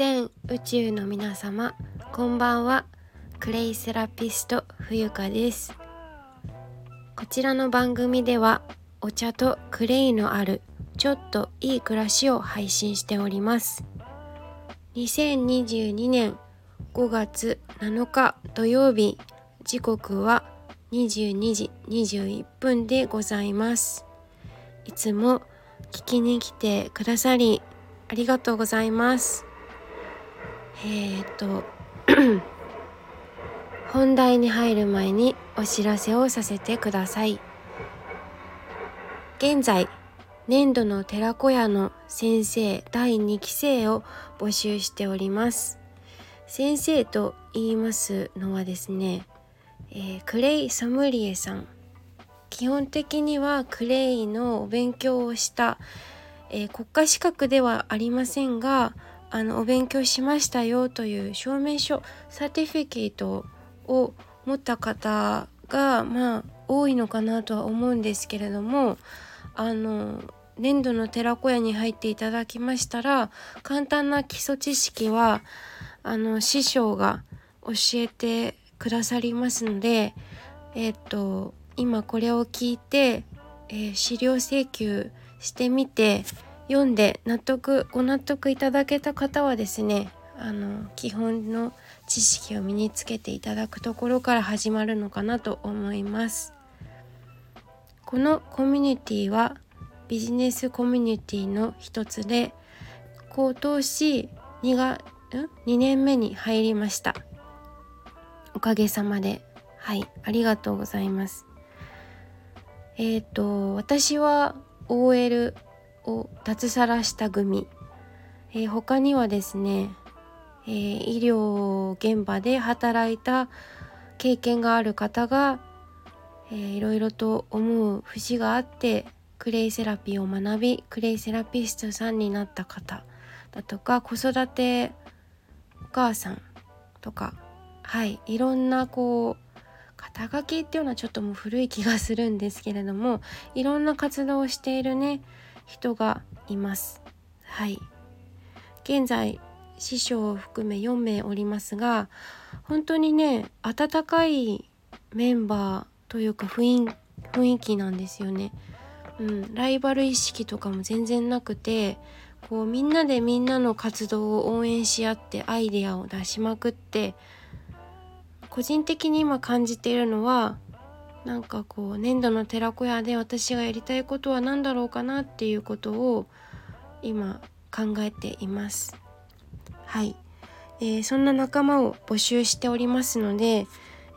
全宇宙の皆様こんばんは。クレイセラピスト冬香です。こちらの番組ではお茶とクレイのあるちょっといい暮らしを配信しております。2022年5月7日土曜日時刻は22時21分でございます。いつも聞きに来てくださりありがとうございます。えっ、と 本題に入る前にお知らせをさせてください。現在年度の寺子屋の先生第2期生を募集しております。先生と言いますのはですね、えー、クレイ・ソムリエさん。基本的にはクレイのお勉強をした、えー、国家資格ではありませんがあのお勉強しましたよという証明書サーティフィケートを持った方がまあ多いのかなとは思うんですけれどもあの年度の寺子屋に入っていただきましたら簡単な基礎知識はあの師匠が教えてくださりますのでえっ、と今これを聞いて、えー、資料請求してみて読んで納得ご納得いただけた方はですねあの基本の知識を身につけていただくところから始まるのかなと思います。このコミュニティはビジネスコミュニティの一つで今年2が2年目に入りました。おかげさまで。はいありがとうございます。えっ、ー、と私は OL を脱サラした組、えー、他にはですね、えー、医療現場で働いた経験がある方が、えー、いろいろと思う節があってクレイセラピーを学びクレイセラピストさんになった方だとか子育てお母さんとかはいいろんなこう肩書きっていうのはちょっともう古い気がするんですけれどもいろんな活動をしているね人がいます。はい。現在師匠を含め4名おりますが本当にね温かいメンバーというか雰囲気なんですよね。うん、ライバル意識とかも全然なくてこうみんなでみんなの活動を応援し合ってアイデアを出しまくって個人的に今感じているのはなんかこう粘土の寺子屋で私がやりたいことは何だろうかなっていうことを今考えています。はい、えー、そんな仲間を募集しておりますので、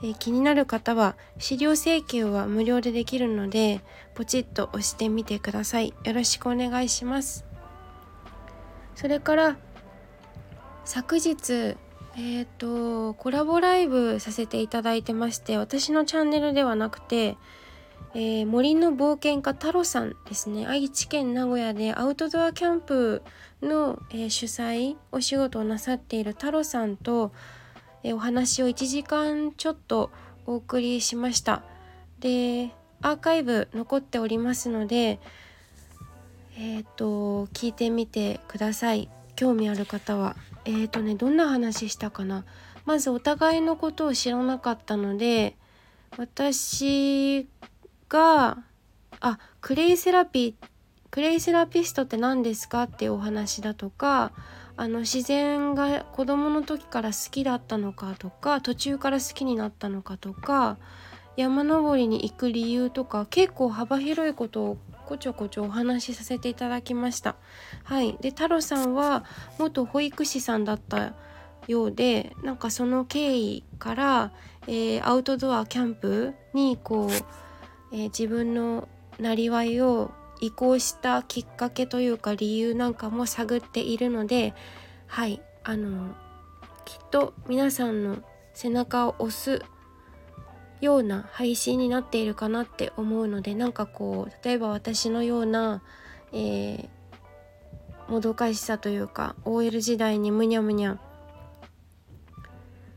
えー、気になる方は資料請求は無料でできるのでポチッと押してみてください。よろしくお願いします。それから昨日えっ、ー、とコラボライブさせていただいてまして私のチャンネルではなくて、えー、森の冒険家太郎さんですね。愛知県名古屋でアウトドアキャンプの、えー、主催お仕事をなさっている太郎さんと、えお話を1時間ちょっとお送りしました。でアーカイブ残っておりますのでえっ、と聞いてみてください。興味ある方は。え、ー、とねどんな話したかな？まずお互いのことを知らなかったので私があクレイセラピークレイセラピストって何ですかっていうお話だとかあの自然が子供の時から好きだったのかとか途中から好きになったのかとか山登りに行く理由とか結構幅広いことをこちょこちょお話しさせていただきました。はい、で太郎さんは元保育士さんだったようでなんかその経緯から、えー、アウトドアキャンプにこう、えー、自分のなりわいを移行したきっかけというか理由なんかも探っているのではいあのきっと皆さんの背中を押すような配信になっているかなって思うのでなんかこう例えば私のような、えー、もどかしさというか OL 時代にむにゃむにゃ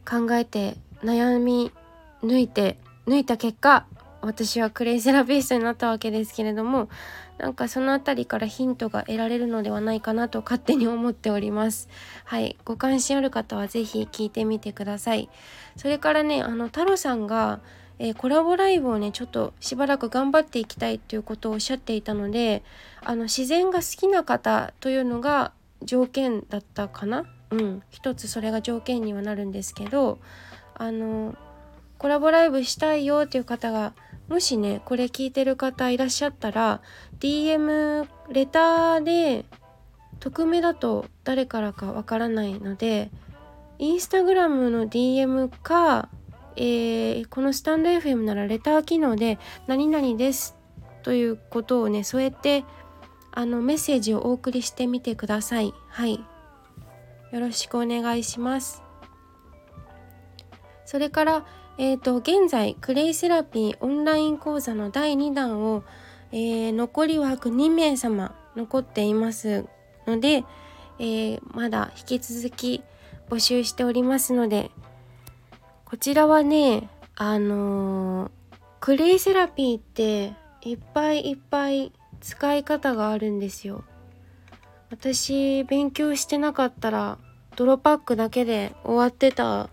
考えて悩み抜いて抜いた結果私はクレイセラピストになったわけですけれどもなんかその辺りからヒントが得られるのではないかなと勝手に思っております。はい。ご関心ある方は是非聞いてみてください。それからねあの太郎さんがえー、コラボライブをねちょっとしばらく頑張っていきたいということをおっしゃっていたのであの自然が好きな方というのが条件だったかな？うん。一つそれが条件にはなるんですけどあのコラボライブしたいよっていう方がもしねこれ聞いてる方いらっしゃったら DM レターで匿名だと誰からかわからないのでインスタグラムの DM か、えー、このスタンド FM ならレター機能で「何々です」ということをね添えてあのメッセージをお送りしてみてください。はいよろしくお願いします。それから、えーと、現在クレイセラピーオンライン講座の第2弾を、えー、残り枠2名様残っていますので、えー、まだ引き続き募集しておりますのでこちらはねあのー、クレイセラピーっていっぱいいっぱい使い方があるんですよ。私勉強してなかったら泥パックだけで終わってた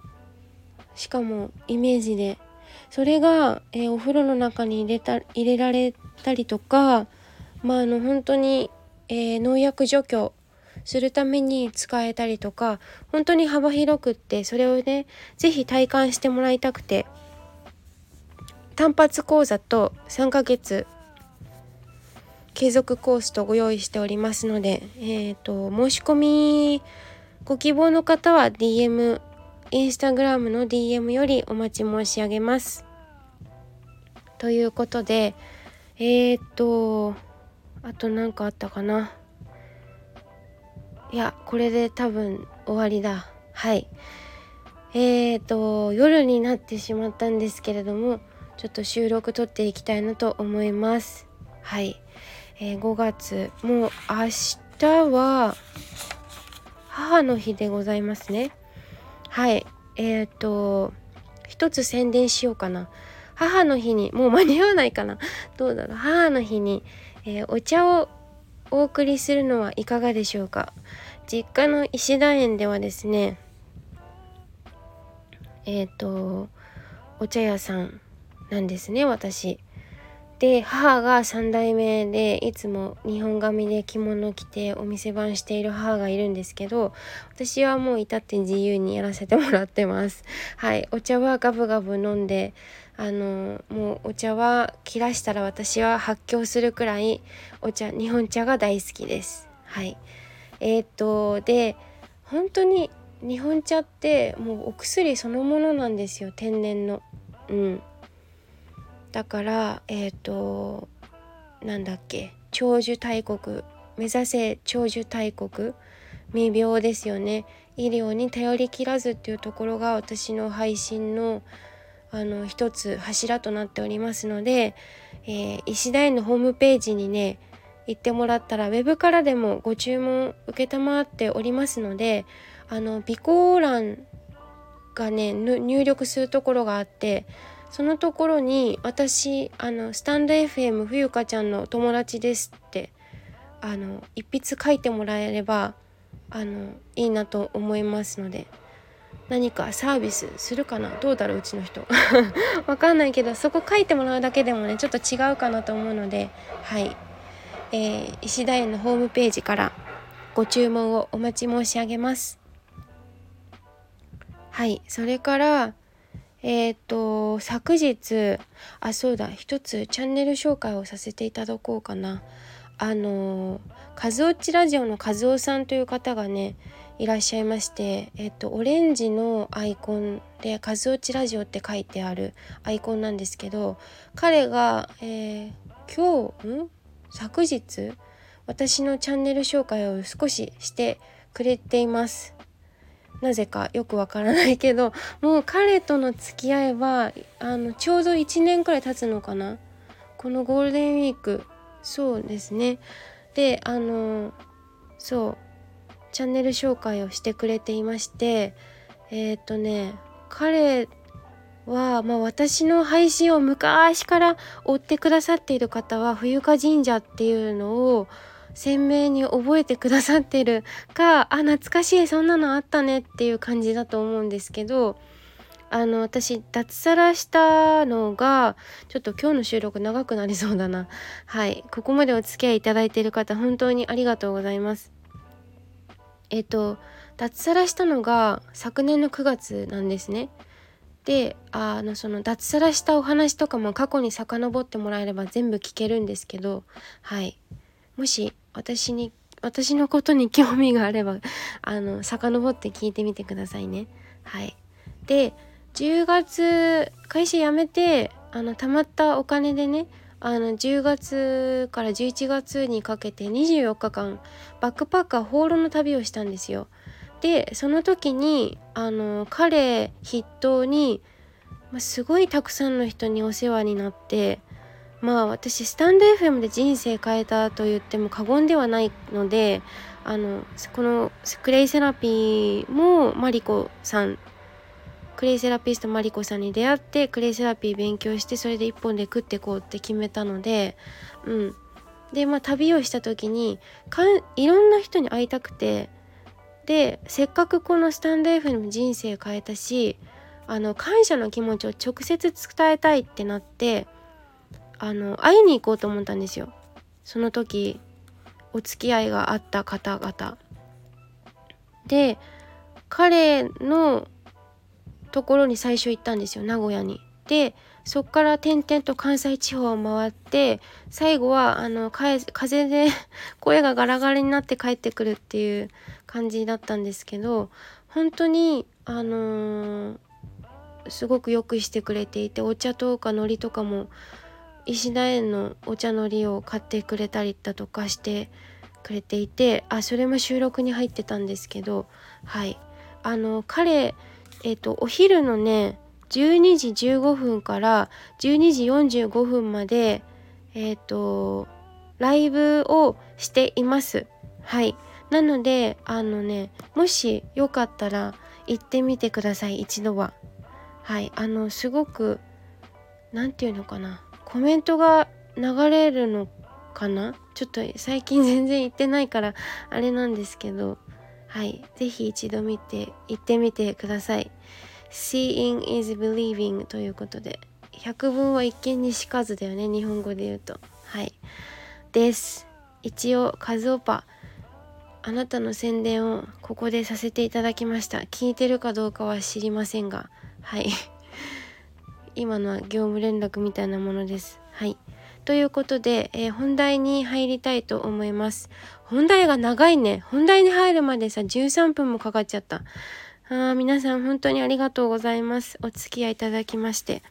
しかもイメージで。それが、えー、お風呂の中に入れた入れられたりとかまああの本当に、えー、農薬除去するために使えたりとか本当に幅広くってそれをね是非体感してもらいたくて。単発講座と3ヶ月継続コースとご用意しておりますので、えーと、申し込みご希望の方は DM インスタグラムの DM よりお待ち申し上げます。ということでえっ、とあと何かあったかな？いやこれで多分終わりだ。はい。えーと夜になってしまったんですけれどもちょっと収録撮っていきたいなと思います。はい。えー、5月もう明日は母の日でございますね。はい。えっ、ー、と一つ宣伝しようかな。母の日にもう間に合わないかな。どうだろう。母の日に、えー、お茶をお送りするのはいかがでしょうか。実家の石田園ではですねえっ、ー、とお茶屋さんなんですね私。で母が3代目でいつも日本髪で着物着てお店番している母がいるんですけど私はもう至って自由にやらせてもらってます。はい。お茶はガブガブ飲んであのもうお茶は切らしたら私は発狂するくらいお茶日本茶が大好きです。はい。えー、っとで本当に日本茶ってもうお薬そのものなんですよ。天然の。うん。だからえっ、ー、となんだっけ長寿大国目指せ長寿大国未病ですよね。医療に頼りきらずっていうところが私の配信のあの一つ柱となっておりますので、えー、石田園のホームページにね行ってもらったらウェブからでもご注文承っておりますのであの備考欄がね入力するところがあってそのところに私あのスタンド FM 冬香ちゃんの友達ですってあの一筆書いてもらえればあのいいなと思いますので何かサービスするかな？どうだろう？うちの人。わかんないけどそこ書いてもらうだけでもねちょっと違うかなと思うのではい、えー、石田園のホームページからご注文をお待ち申し上げます。はい。それからえっ、ー、と昨日あそうだ一つチャンネル紹介をさせていただこうかな。あのカズオッチラジオのカズオさんという方がねいらっしゃいましてえっ、ー、とオレンジのアイコンでカズオッチラジオって書いてあるアイコンなんですけど彼が、えー、今日ん？昨日？私のチャンネル紹介を少ししてくれています。なぜかよくわからないけどもう彼との付き合いはあのちょうど1年くらい経つのかな。このゴールデンウィーク。そうですね。であのそうチャンネル紹介をしてくれていましてえっ、ー、とね彼は、まあ、私の配信を昔から追ってくださっている方は冬香神社っていうのを鮮明に覚えてくださってるかあ懐かしいそんなのあったねっていう感じだと思うんですけどあの私脱サラしたのがちょっと今日の収録長くなりそうだな。はい。ここまでお付き合いいただいている方本当にありがとうございます。えっと脱サラしたのが昨年の9月なんですね。であのその脱サラしたお話とかも過去に遡ってもらえれば全部聞けるんですけどはい。もし私に私のことに興味があれば あの遡って聞いてみてくださいねはいで10月会社辞めてあの貯まったお金でねあの10月から11月にかけて24日間バックパッカー放浪の旅をしたんですよ。でその時にあの彼筆頭に、ま、すごいたくさんの人にお世話になってまあ私スタンド FM で人生変えたと言っても過言ではないのであのこのクレイセラピーもマリコさんクレイセラピストマリコさんに出会ってクレイセラピー勉強してそれで一本で食ってこうって決めたのでうん。でまあ旅をした時にかんいろんな人に会いたくてでせっかくこのスタンド F の人生変えたしあの感謝の気持ちを直接伝えたいってなってあの会いに行こうと思ったんですよその時お付き合いがあった方々で彼のところに最初行ったんですよ名古屋に。でそっから転々と関西地方を回って最後はあの風で 声がガラガラになって帰ってくるっていう感じだったんですけど本当にあのー、すごくよくしてくれていてお茶とか海苔とかも石田園のお茶のりを買ってくれたりだとかしてくれていてあそれも収録に入ってたんですけどはい。あの彼えっ、とお昼のね12時15分から12時45分までえっ、とライブをしています。はい。なのであのねもしよかったら行ってみてください一度は。はい。あのすごく何て言うのかな。コメントが流れるのかな？ちょっと最近全然行ってないからあれなんですけどはい。ぜひ一度見て、行ってみてください。Seeing is believing ということで、百聞は一見にしかずだよね、日本語で言うと。はい。です。一応、カズオパ、あなたの宣伝をここでさせていただきました。聞いてるかどうかは知りませんが、はい。今のは業務連絡みたいなものです。はい。ということで、えー、本題に入りたいと思います。本題が長いね。本題に入るまでさ、13分もかかっちゃった。あ皆さん本当にありがとうございます。お付き合いいただきまして。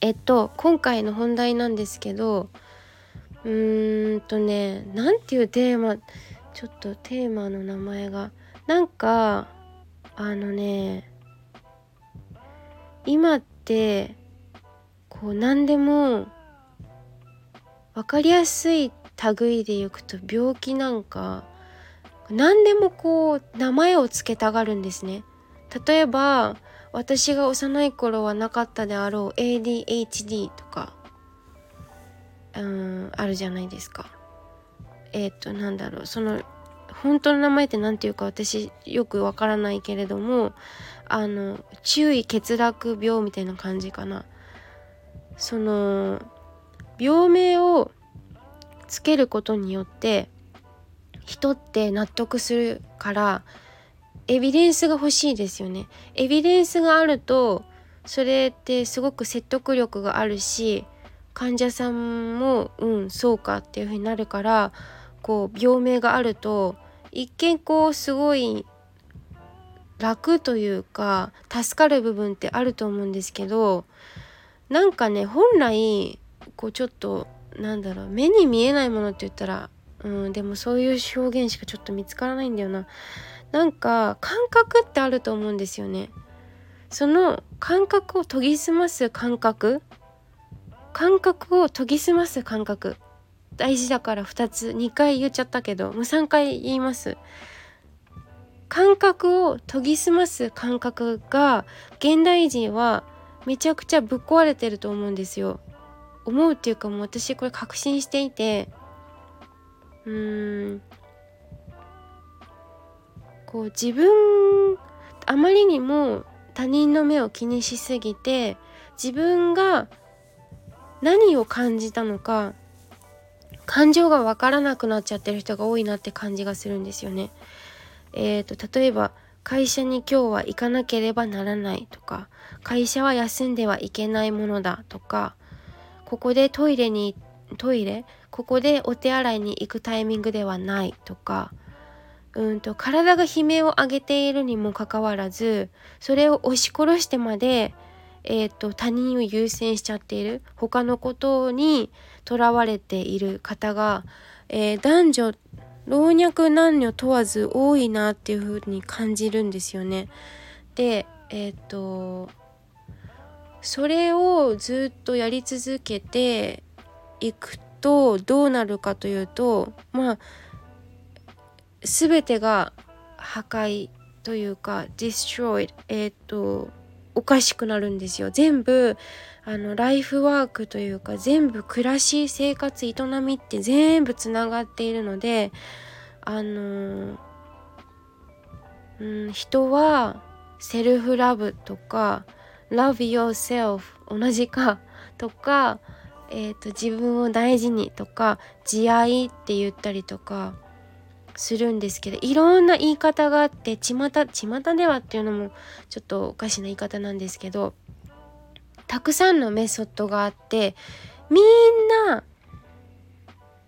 えっと、今回の本題なんですけど、うーんとね、なんていうテーマ、ちょっとテーマの名前が、なんか、あのね、今って、こう何でも分かりやすい類でいくと病気なんか何でもこう名前を付けたがるんですね。例えば私が幼い頃はなかったであろう ADHD とかうんあるじゃないですか。えっ、ー、となんだろうその本当の名前って何て言うか私よくわからないけれどもあの注意欠落病みたいな感じかな。その病名をつけることによって人って納得するからエビデンスが欲しいですよね。エビデンスがあるとそれってすごく説得力があるし患者さんもうんそうかっていう風になるからこう病名があると一見こうすごい楽というか助かる部分ってあると思うんですけどなんかね本来こうちょっとなんだろう目に見えないものって言ったらうんでもそういう表現しかちょっと見つからないんだよな。なんか感覚ってあると思うんですよね。その感覚を研ぎ澄ます感覚。感覚を研ぎ澄ます感覚。大事だから2つ2回言っちゃったけどもう3回言います。感覚を研ぎ澄ます感覚が現代人はめちゃくちゃぶっ壊れてると思うんですよ。思うっていうかもう私これ確信していてうーんこう自分あまりにも他人の目を気にしすぎて自分が何を感じたのか感情がわからなくなっちゃってる人が多いなって感じがするんですよね。えーと、例えば会社に今日は行かなければならないとか会社は休んではいけないものだとかここでトイレにトイレ？ここでお手洗いに行くタイミングではないとかうんと体が悲鳴を上げているにもかかわらずそれを押し殺してまで、えーと、他人を優先しちゃっている他のことにとらわれている方が、えー、男女老若男女問わず多いなっていう風に感じるんですよね。でえっ、ー、とそれをずっとやり続けていくとどうなるかというとまあ全てが破壊というか destroyed えっ、ー、とおかしくなるんですよ。全部あのライフワークというか全部暮らし生活営みって全部つながっているのであのうん、人はセルフラブとか love yourself 同じかとか、えーと、自分を大事にとか慈愛って言ったりとかするんですけどいろんな言い方があって巷巷ではっていうのもちょっとおかしな言い方なんですけどたくさんのメソッドがあってみんな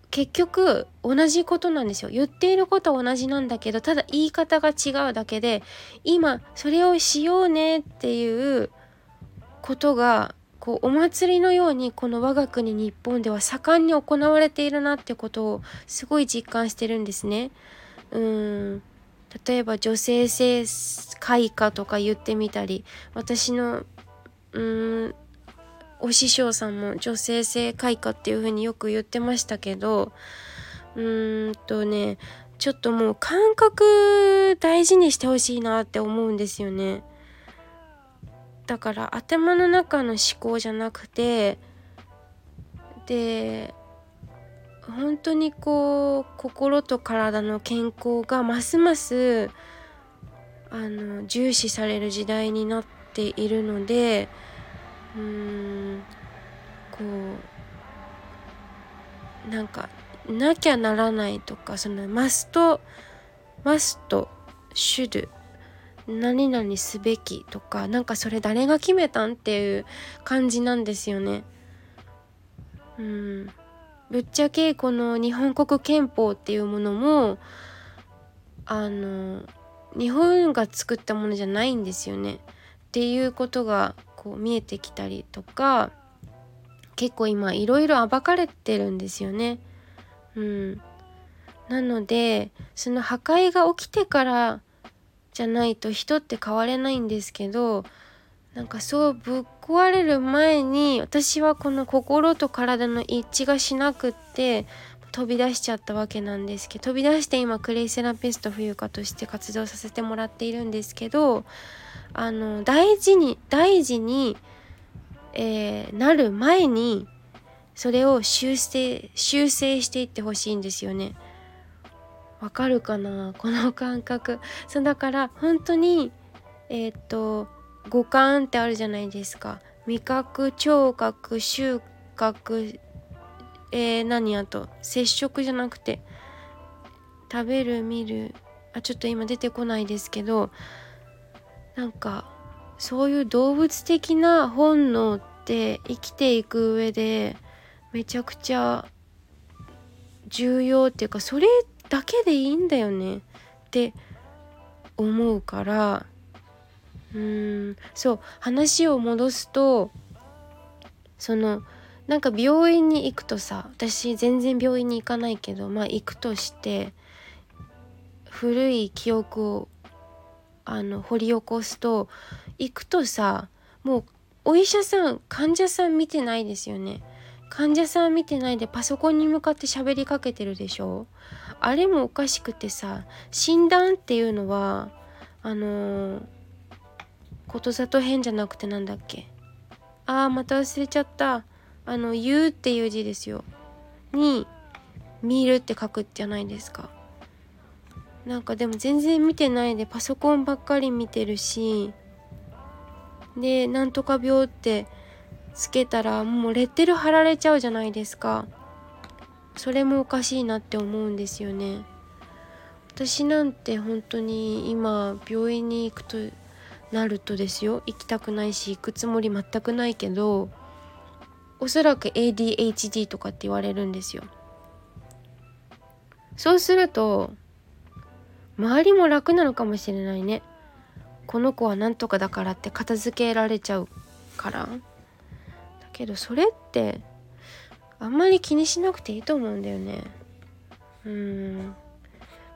結局同じことなんですよ。言っていることは同じなんだけどただ言い方が違うだけで今それをしようねっていうことがこうお祭りのようにこの我が国日本では盛んに行われているなってことをすごい実感してるんですね。うん例えば女性性開花とか言ってみたり私のうんお師匠さんも女性性開花っていう風によく言ってましたけどうーんとねちょっともう感覚大事にしてほしいなって思うんですよね。だから頭の中の思考じゃなくてで本当にこう心と体の健康がますますあの重視される時代になっているのでうーんこうなんかなきゃならないとかそのマストマストシュル何々すべきとかなんかそれ誰が決めたんっていう感じなんですよね。うん、ぶっちゃけこの日本国憲法っていうものもあの日本が作ったものじゃないんですよね。っていうことがこう見えてきたりとか結構今いろいろ暴かれてるんですよね。うん、なのでその破壊が起きてからじゃないと人って変われないんですけどなんかそうぶっ壊れる前に私はこの心と体の一致がしなくって飛び出しちゃったわけなんですけど飛び出して今クレイセラピスト冬香として活動させてもらっているんですけどあの大事に大事に、えー、なる前にそれを修正修正していってほしいんですよね。わかるかな？この感覚。そうだから本当にえっ、と五感ってあるじゃないですか。味覚聴覚収穫えー、何やと接触じゃなくて食べる見るあちょっと今出てこないですけどなんかそういう動物的な本能って生きていく上でめちゃくちゃ重要っていうかそれっだけでいいんだよね。って思うから。うーん。そう。話を戻すとそのなんか病院に行くとさ私全然病院に行かないけどまあ行くとして古い記憶をあの掘り起こすと行くとさもうお医者さん患者さん見てないですよね。患者さん見てないでパソコンに向かって喋りかけてるでしょ。あれもおかしくてさ診断っていうのはあのー、ことざと変じゃなくてなんだっけ？あーまた忘れちゃった。あの「言う」っていう字ですよ。に「見る」って書くじゃないですか。なんかでも全然見てないでパソコンばっかり見てるしでなんとか病ってつけたらもうレッテル貼られちゃうじゃないですか。それもおかしいなって思うんですよね。私なんて本当に今病院に行くとなるとですよ行きたくないし行くつもり全くないけどおそらく ADHD とかって言われるんですよ。そうすると周りも楽なのかもしれないね。この子はなんとかだからって片付けられちゃうから。だけどそれってあんまり気にしなくていいと思うんだよね。うん。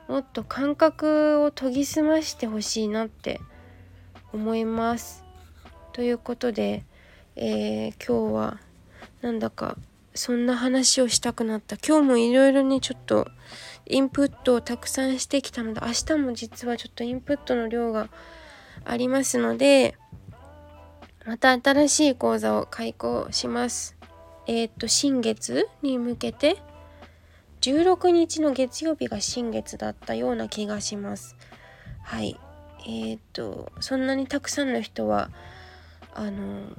もっと感覚を研ぎ澄ましてほしいなって思います。ということで、えー、今日はなんだかそんな話をしたくなった。今日もいろいろねちょっとインプットをたくさんしてきたので明日も実はちょっとインプットの量がありますのでまた新しい講座を開講します。えっ、と新月に向けて16日の月曜日が新月だったような気がします。はい。えっ、とそんなにたくさんの人はあの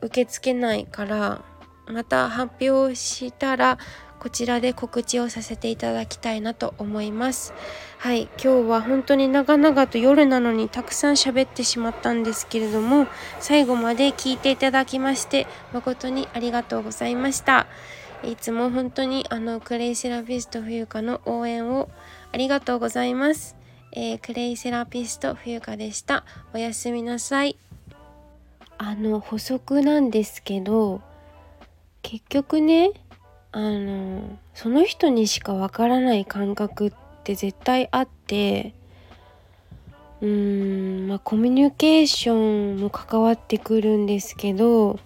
受け付けないからまた発表したらこちらで告知をさせていただきたいなと思います。はい今日は本当に長々と夜なのにたくさん喋ってしまったんですけれども最後まで聞いていただきまして誠にありがとうございました。いつも本当にあのクレイセラピスト冬香の応援をありがとうございます、えー、クレイセラピスト冬香でした。おやすみなさい。あの補足なんですけど結局ねあのその人にしかわからない感覚って絶対あってうーんまあコミュニケーションも関わってくるんですけど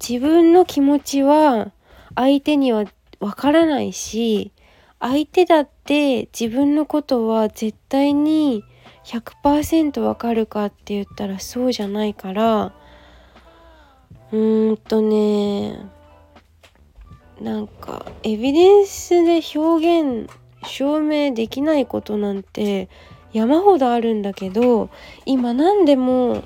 自分の気持ちは相手にはわからないし相手だって自分のことは絶対に100%わかるかって言ったらそうじゃないからうーんとねなんかエビデンスで表現証明できないことなんて山ほどあるんだけど今何でも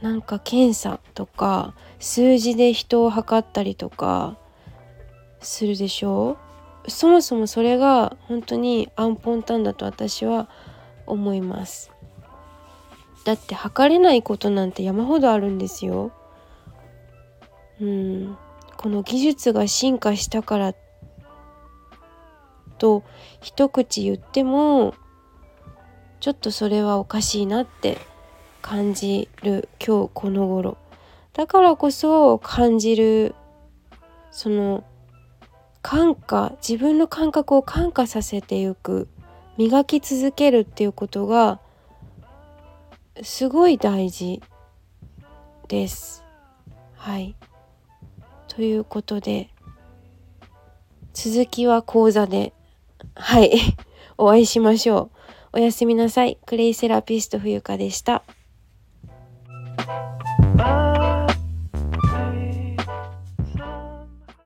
なんか検査とか数字で人を測ったりとかするでしょ？うそもそもそれが本当にアンポンタンだと私は思います。だって測れないことなんて山ほどあるんですよ。うん。この技術が進化したからと一口言ってもちょっとそれはおかしいなって感じる今日この頃。だからこそ感じるその感化自分の感覚を感化させていく磨き続けるっていうことがすごい大事です。はい。ということで、続きは講座で、はい、お会いしましょう。おやすみなさい。クレイセラピスト冬香でした。